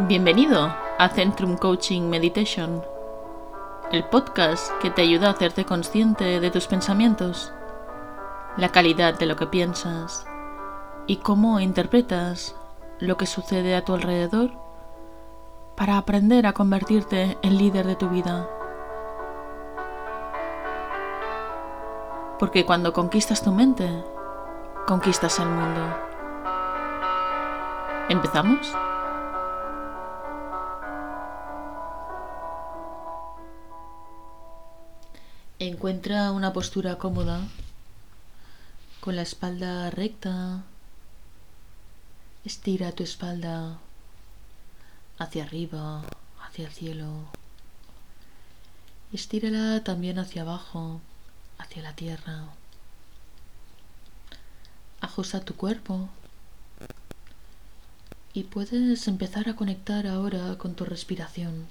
Bienvenido a Centrum Coaching Meditation, el podcast que te ayuda a hacerte consciente de tus pensamientos, la calidad de lo que piensas y cómo interpretas lo que sucede a tu alrededor para aprender a convertirte en líder de tu vida. Porque cuando conquistas tu mente, conquistas el mundo. ¿Empezamos? Encuentra una postura cómoda, con la espalda recta. Estira tu espalda hacia arriba, hacia el cielo. Estírala también hacia abajo, hacia la tierra. Ajusta tu cuerpo y puedes empezar a conectar ahora con tu respiración.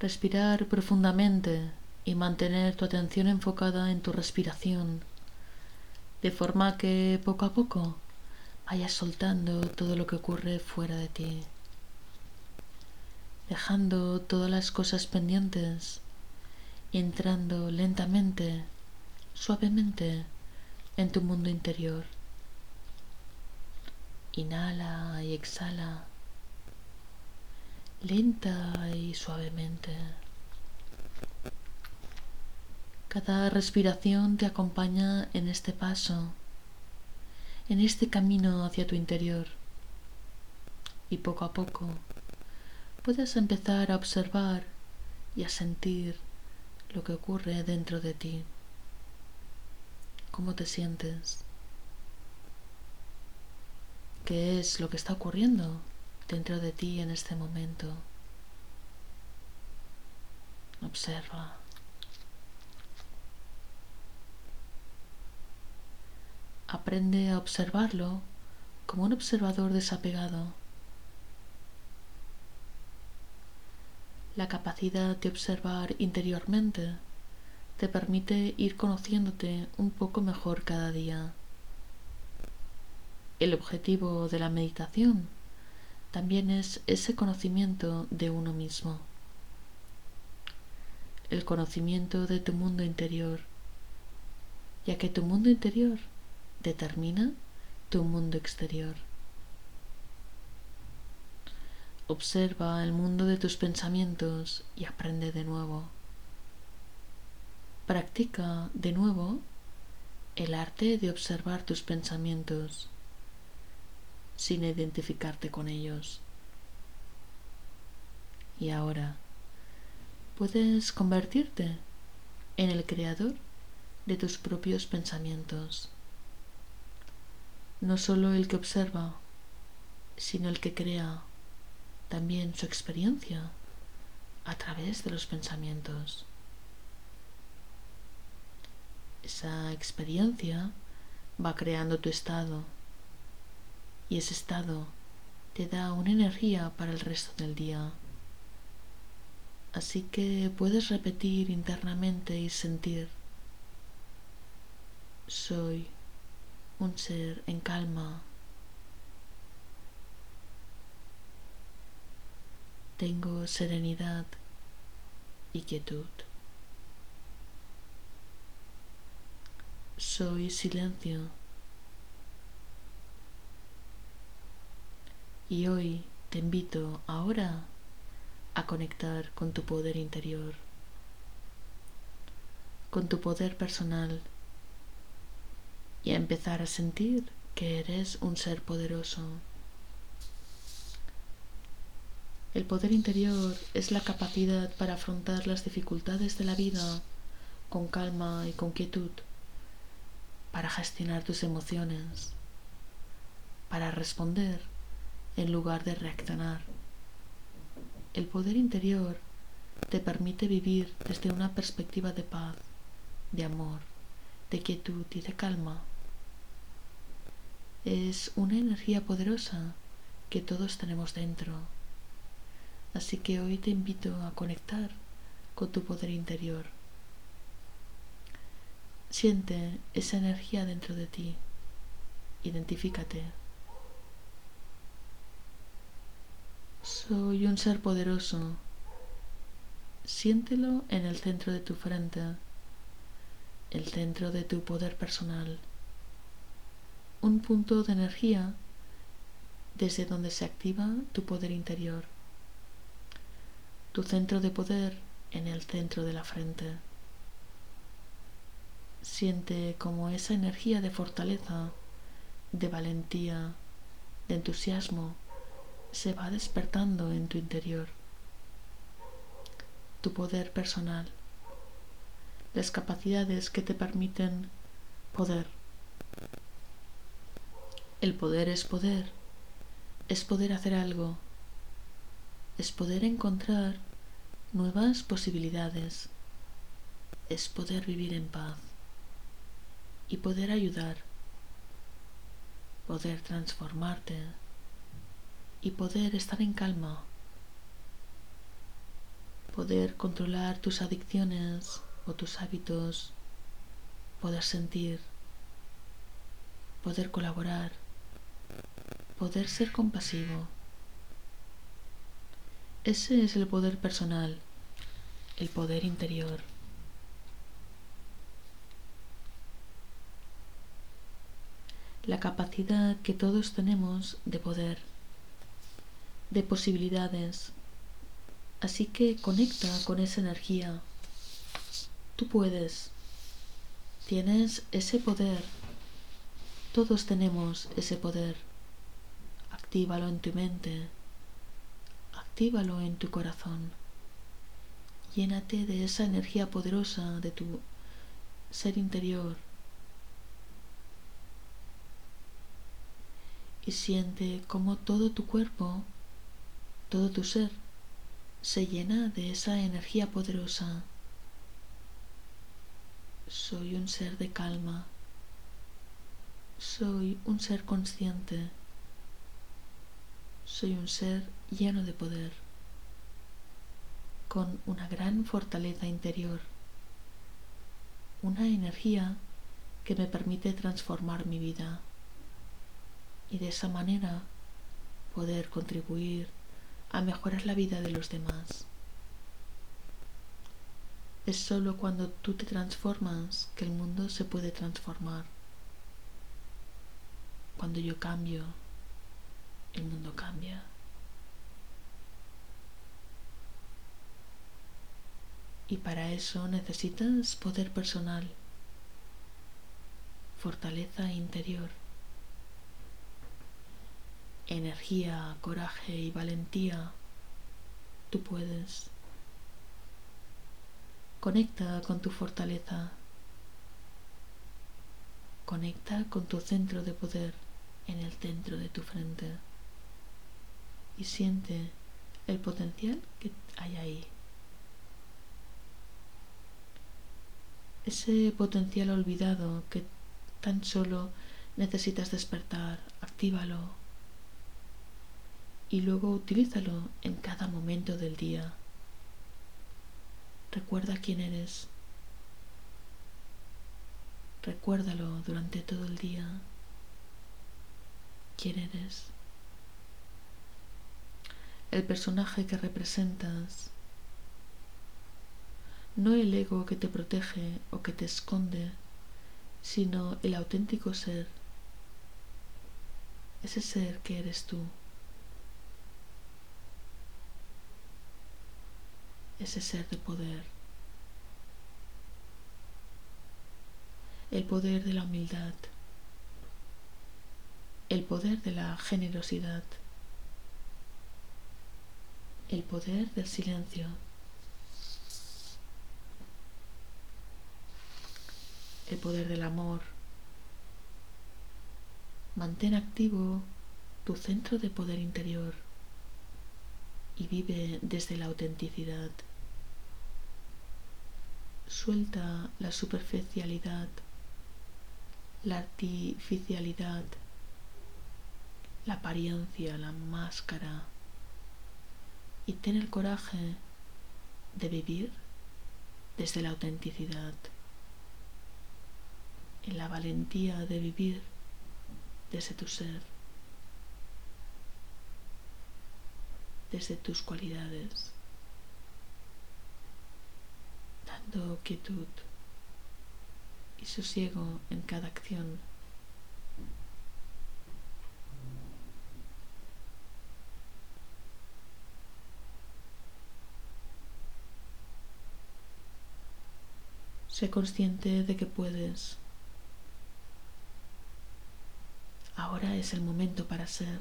Respirar profundamente y mantener tu atención enfocada en tu respiración, de forma que poco a poco vayas soltando todo lo que ocurre fuera de ti, dejando todas las cosas pendientes y entrando lentamente, suavemente en tu mundo interior. Inhala y exhala lenta y suavemente. Cada respiración te acompaña en este paso, en este camino hacia tu interior. Y poco a poco puedes empezar a observar y a sentir lo que ocurre dentro de ti. ¿Cómo te sientes? ¿Qué es lo que está ocurriendo? Dentro de ti en este momento. Observa. Aprende a observarlo como un observador desapegado. La capacidad de observar interiormente te permite ir conociéndote un poco mejor cada día. El objetivo de la meditación también es ese conocimiento de uno mismo, el conocimiento de tu mundo interior, ya que tu mundo interior determina tu mundo exterior. Observa el mundo de tus pensamientos y aprende de nuevo. Practica de nuevo el arte de observar tus pensamientos sin identificarte con ellos. Y ahora puedes convertirte en el creador de tus propios pensamientos. No solo el que observa, sino el que crea también su experiencia a través de los pensamientos. Esa experiencia va creando tu estado y ese estado te da una energía para el resto del día. Así que puedes repetir internamente y sentir, soy un ser en calma. Tengo serenidad y quietud. Soy silencio. Y hoy te invito ahora a conectar con tu poder interior, con tu poder personal y a empezar a sentir que eres un ser poderoso. El poder interior es la capacidad para afrontar las dificultades de la vida con calma y con quietud, para gestionar tus emociones, para responder en lugar de reaccionar. El poder interior te permite vivir desde una perspectiva de paz, de amor, de quietud y de calma. Es una energía poderosa que todos tenemos dentro. Así que hoy te invito a conectar con tu poder interior. Siente esa energía dentro de ti. Identifícate. Soy un ser poderoso. Siéntelo en el centro de tu frente, el centro de tu poder personal. Un punto de energía desde donde se activa tu poder interior. Tu centro de poder en el centro de la frente. Siente como esa energía de fortaleza, de valentía, de entusiasmo se va despertando en tu interior. Tu poder personal. Las capacidades que te permiten poder. El poder es poder. Es poder hacer algo. Es poder encontrar nuevas posibilidades. Es poder vivir en paz. Y poder ayudar. Poder transformarte y poder estar en calma, poder controlar tus adicciones o tus hábitos, poder sentir, poder colaborar, poder ser compasivo. Ese es el poder personal, el poder interior. La capacidad que todos tenemos de poder de posibilidades. Así que conecta con esa energía. Tú puedes. Tienes ese poder. Todos tenemos ese poder. Actívalo en tu mente. Actívalo en tu corazón. Llénate de esa energía poderosa de tu ser interior. Y siente como todo tu cuerpo todo tu ser se llena de esa energía poderosa. Soy un ser de calma. Soy un ser consciente. Soy un ser lleno de poder, con una gran fortaleza interior, una energía que me permite transformar mi vida y de esa manera poder contribuir a mejorar la vida de los demás. Es solo cuando tú te transformas que el mundo se puede transformar. Cuando yo cambio, el mundo cambia. Y para eso necesitas poder personal, fortaleza interior energía, coraje y valentía, tú puedes. Conecta con tu fortaleza. Conecta con tu centro de poder en el centro de tu frente. Y siente el potencial que hay ahí. Ese potencial olvidado que tan solo necesitas despertar, actívalo y luego utilízalo en cada momento del día. Recuerda quién eres. Recuérdalo durante todo el día. ¿Quién eres? El personaje que representas. No el ego que te protege o que te esconde, sino el auténtico ser. Ese ser que eres tú. Ese ser de poder. El poder de la humildad. El poder de la generosidad. El poder del silencio. El poder del amor. Mantén activo tu centro de poder interior y vive desde la autenticidad. Suelta la superficialidad, la artificialidad, la apariencia, la máscara y ten el coraje de vivir desde la autenticidad, en la valentía de vivir desde tu ser. desde tus cualidades, quietud y sosiego en cada acción. Sé consciente de que puedes. Ahora es el momento para ser,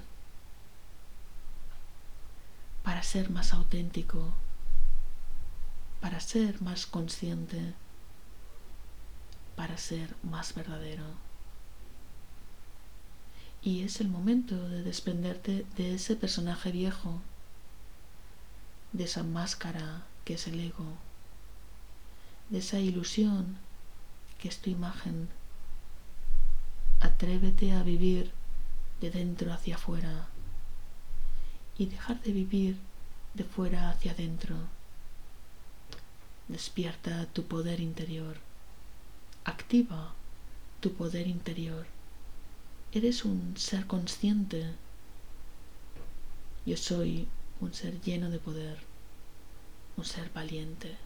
para ser más auténtico, para ser más consciente, para ser más verdadero. Y es el momento de desprenderte de ese personaje viejo, de esa máscara que es el ego de esa ilusión que es tu imagen. Atrévete a vivir de dentro hacia afuera y dejar de vivir de fuera hacia adentro. Despierta tu poder interior. Activa tu poder interior. Eres un ser consciente. Yo soy un ser lleno de poder, un ser valiente.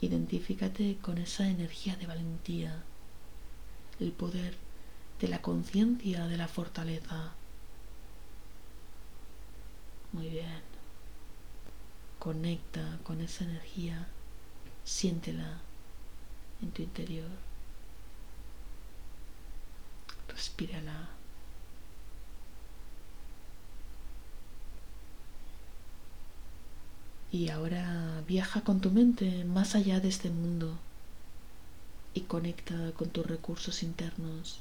Identifícate con esa energía de valentía, el poder de la conciencia de la fortaleza. Muy bien. Conecta con esa energía, siéntela en tu interior. Respírala. Y ahora viaja con tu mente más allá de este mundo y conecta con tus recursos internos.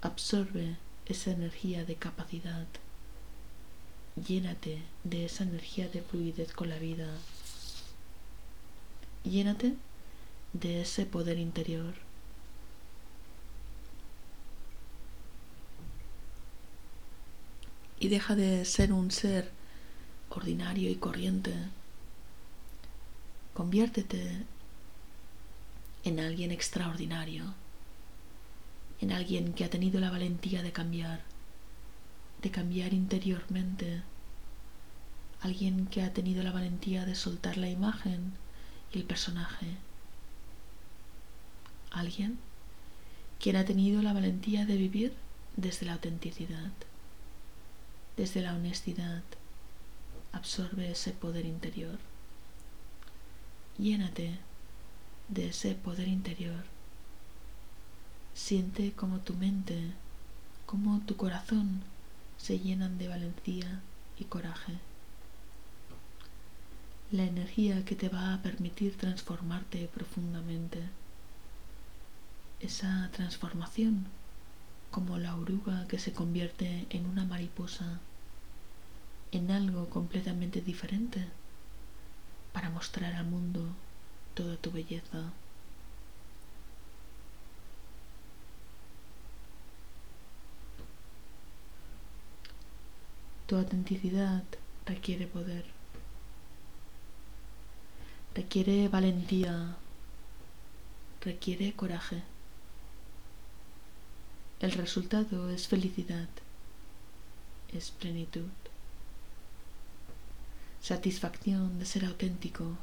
Absorbe esa energía de capacidad. Llénate de esa energía de fluidez con la vida. Llénate de ese poder interior. Y deja de ser un ser ordinario y corriente. Conviértete en alguien extraordinario, en alguien que ha tenido la valentía de cambiar, de cambiar interiormente, alguien que ha tenido la valentía de soltar la imagen y el personaje, alguien quien ha tenido la valentía de vivir desde la autenticidad, desde la honestidad, absorbe ese poder interior. Llénate de ese poder interior. Siente como tu mente, como tu corazón se llenan de valentía y coraje. La energía que te va a permitir transformarte profundamente. Esa transformación como la oruga que se convierte en una mariposa en algo completamente diferente para mostrar al mundo toda tu belleza. Tu autenticidad requiere poder, requiere valentía, requiere coraje. El resultado es felicidad, es plenitud. Satisfacción de ser auténtico.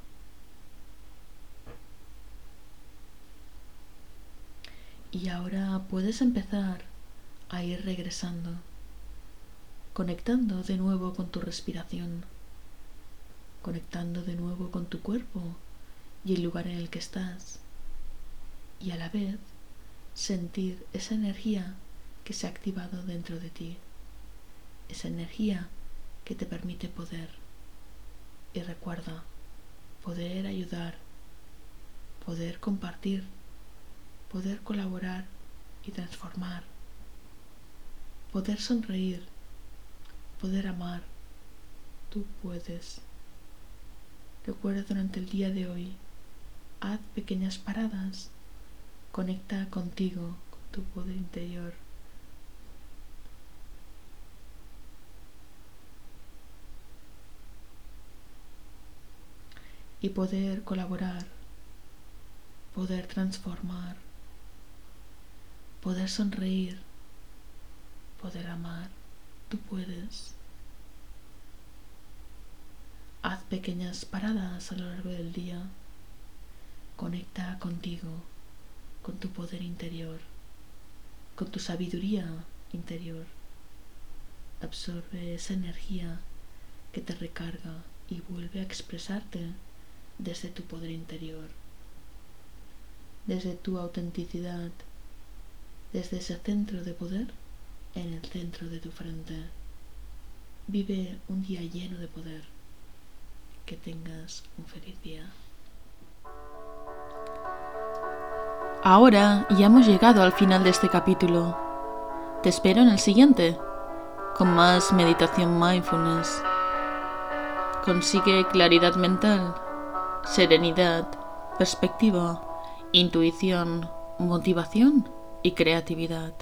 Y ahora puedes empezar a ir regresando, conectando de nuevo con tu respiración, conectando de nuevo con tu cuerpo y el lugar en el que estás, y a la vez sentir esa energía que se ha activado dentro de ti, esa energía que te permite poder. Y recuerda, poder ayudar, poder compartir, poder colaborar y transformar, poder sonreír, poder amar, tú puedes. Recuerda durante el día de hoy, haz pequeñas paradas, conecta contigo, con tu poder interior. y poder colaborar, poder transformar, poder sonreír, poder amar. Tú puedes. Haz pequeñas paradas a lo largo del día. Conecta contigo, con tu poder interior, con tu sabiduría interior. Absorbe esa energía que te recarga y vuelve a expresarte desde tu poder interior, desde tu autenticidad, desde ese centro de poder en el centro de tu frente. Vive un día lleno de poder. Que tengas un feliz día. Ahora ya hemos llegado al final de este capítulo. Te espero en el siguiente, con más meditación mindfulness. Consigue claridad mental, serenidad, perspectiva, intuición, motivación y creatividad.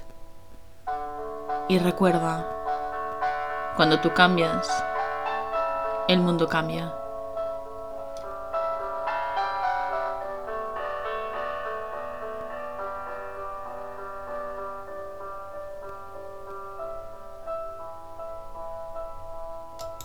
Y recuerda, cuando tú cambias, el mundo cambia.